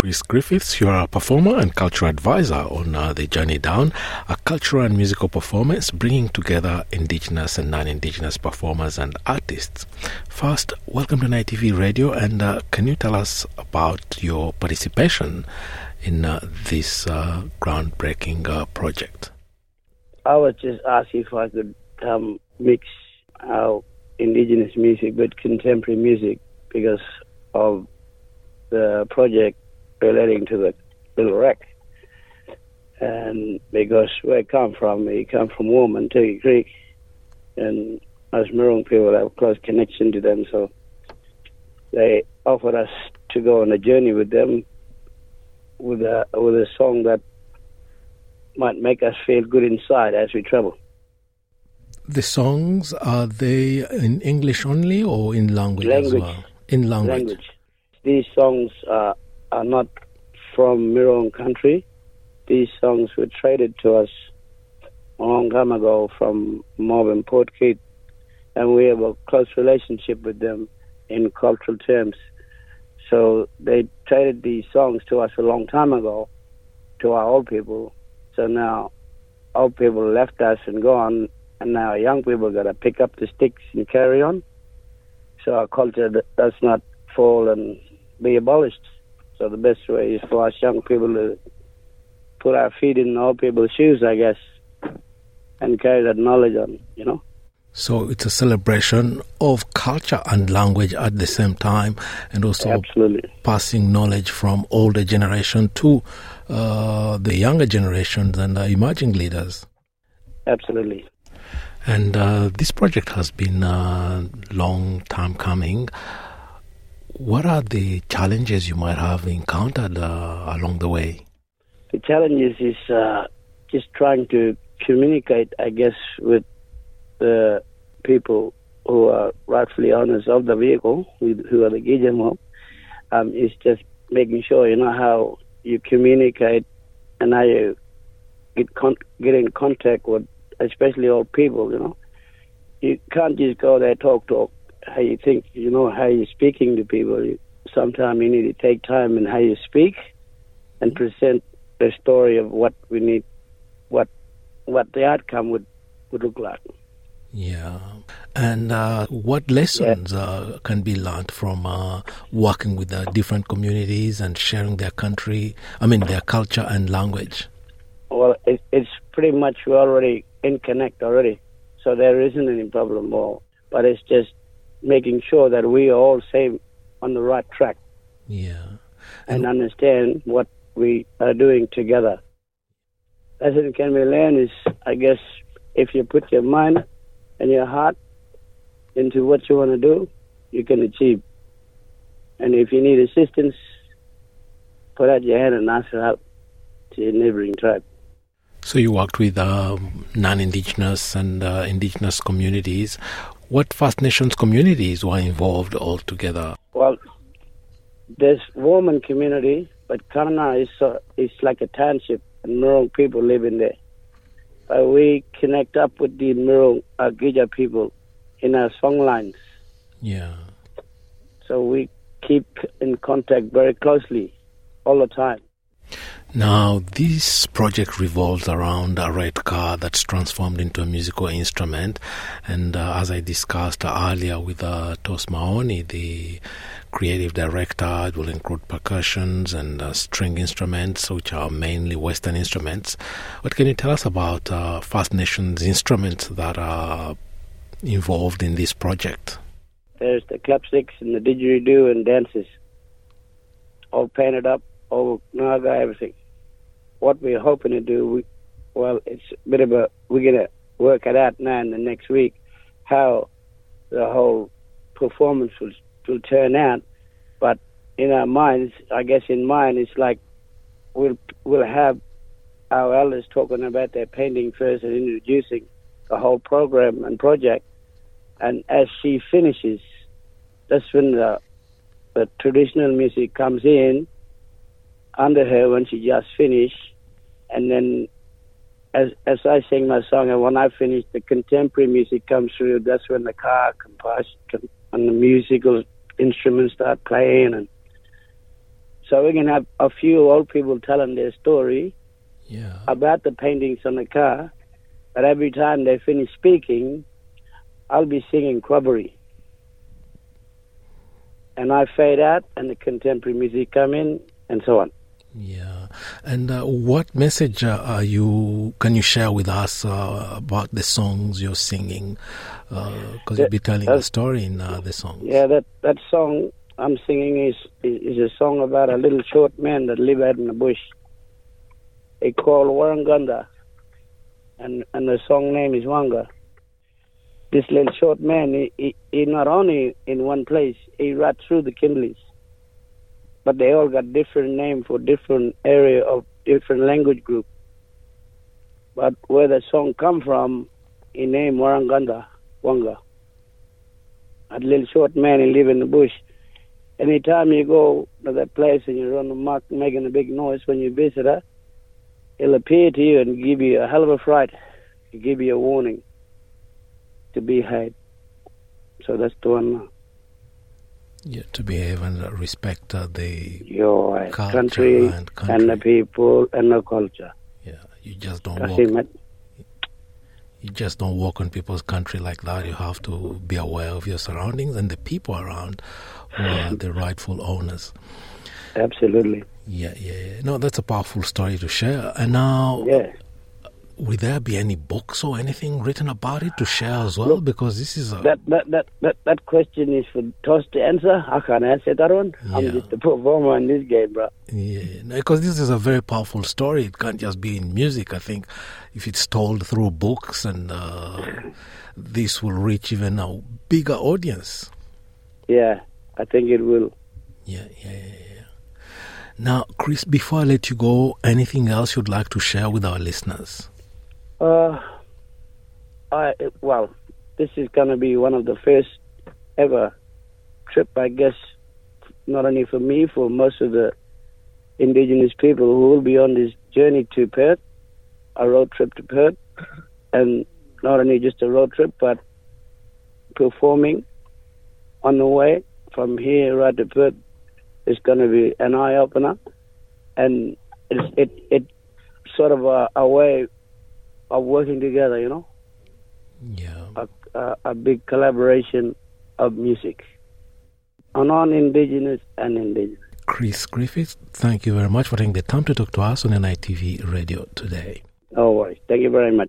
Chris Griffiths, you are a performer and cultural advisor on uh, The Journey Down, a cultural and musical performance bringing together Indigenous and non Indigenous performers and artists. First, welcome to NITV Radio, and uh, can you tell us about your participation in uh, this uh, groundbreaking uh, project? I was just asked if I could um, mix our Indigenous music with contemporary music because of the project relating to the little wreck. And because where I come from, we come from Warmun, Turkey Creek, and us Miriwoong people have close connection to them, so they offered us to go on a journey with them with a with a song that might make us feel good inside as we travel. The songs are they in English only or in language, language. as well? In language. language. These songs are are not from Miriwoong country. These songs were traded to us a long time ago from and Port Keats, and we have a close relationship with them in cultural terms. So they traded these songs to us a long time ago, to our old people. So now old people left us and gone, and now young people got to pick up the sticks and carry on. So our culture does not fall and be abolished. So the best way is for us young people to put our feet in old people's shoes, I guess, and carry that knowledge on, you know. So it's a celebration of culture and language at the same time, and also Absolutely. passing knowledge from older generation to uh, the younger generations and the emerging leaders. Absolutely. And uh, this project has been a long time coming. What are the challenges you might have encountered uh, along the way? The challenges is uh, just trying to communicate, I guess, with the people who are rightfully owners of the vehicle, who are the Gijamo. Um, is just making sure you know how you communicate and how you get con- get in contact with, especially old people. You know, you can't just go there talk talk how you think, you know, how you're speaking to people. Sometimes you need to take time in how you speak and present the story of what we need, what what the outcome would, would look like. Yeah. And uh, what lessons yeah. uh, can be learned from uh, working with the different communities and sharing their country, I mean, their culture and language? Well, it, it's pretty much we're already in connect already, so there isn't any problem more. But it's just making sure that we are all same on the right track. Yeah. And, and understand what we are doing together. Lesson can be learned is, I guess, if you put your mind and your heart into what you want to do, you can achieve. And if you need assistance, put out your hand and ask for help to your neighboring tribe. So you worked with um, non-indigenous and uh, indigenous communities. What First Nations communities were involved altogether? Well, there's Warmun community, but Karna is uh, is like a township, and Miriwoong people live in there. Uh, we connect up with the Miriwoong uh, Gija people in our song lines. Yeah. So we keep in contact very closely all the time. Now, this project revolves around a red car that's transformed into a musical instrument. And uh, as I discussed earlier with uh, Tos the creative director, it will include percussions and uh, string instruments, which are mainly Western instruments. What can you tell us about uh, First Nations instruments that are involved in this project? There's the clapsticks and the didgeridoo and dances, all painted up oh, Naga, everything. What we're hoping to do, we, well, it's a bit of a, we're going to work it out now in the next week how the whole performance will, will turn out. But in our minds, I guess in mine, it's like we'll, we'll have our elders talking about their painting first and introducing the whole program and project. And as she finishes, that's when the, the traditional music comes in under her when she just finished. And then as as I sing my song, and when I finish, the contemporary music comes through. That's when the car composition and the musical instruments start playing, and So we can have a few old people telling their story Yeah. about the paintings on the car. But every time they finish speaking, I'll be singing Quabbery. And I fade out, and the contemporary music come in, and so on. Yeah, and uh, what message uh, are you can you share with us uh, about the songs you're singing? Because you'll be telling a uh, story in uh, the songs. Yeah, that that song I'm singing is, is is a song about a little short man that live out in the bush. They call Waranganda, and and the song name is Wanga. This little short man, he, he, he not only in one place, he right through the Kimberleys, but they all got different name for different area of different language group. But where the song come from, he named Waranganda, Wanga. A little short man, he live in the bush. Anytime you go to that place and you run amok making a big noise when you visit her, he'll appear to you and give you a hell of a fright. He'll give you a warning to be behave. So that's the one. Yeah, to behave and respect uh, the Your Culture country, and country. and the people and the culture. yeah. You just don't That's walk. You just don't walk on people's country like that. You have to be aware of your surroundings and the people around who are the rightful owners. Absolutely. Yeah, yeah, yeah. No, that's a powerful story to share. And now, Yeah. Will there be any books or anything written about it to share as well? Because this is a That, that that that that question is for Toss to answer. I can't answer that one. I'm just a performer in this game, bro. Yeah, because this is a very powerful story. It can't just be in music. I think if it's told through books, and uh, this will reach even a bigger audience. Yeah, I think it will. Yeah, yeah, yeah, yeah. Now, Chris, before I let you go, anything else you'd like to share with our listeners? Uh, I well, this is gonna be one of the first ever trip, I guess, not only for me, for most of the indigenous people who will be on this journey to Perth, a road trip to Perth, and not only just a road trip, but performing on the way from here right to Perth is going to be an eye opener, and it's it it sort of a, a way of working together, you know, Yeah. a, a, a big collaboration of music, on non-indigenous and indigenous. Chris Griffiths, thank you very much for taking the time to talk to us on NITV Radio today. No worries. Thank you very much.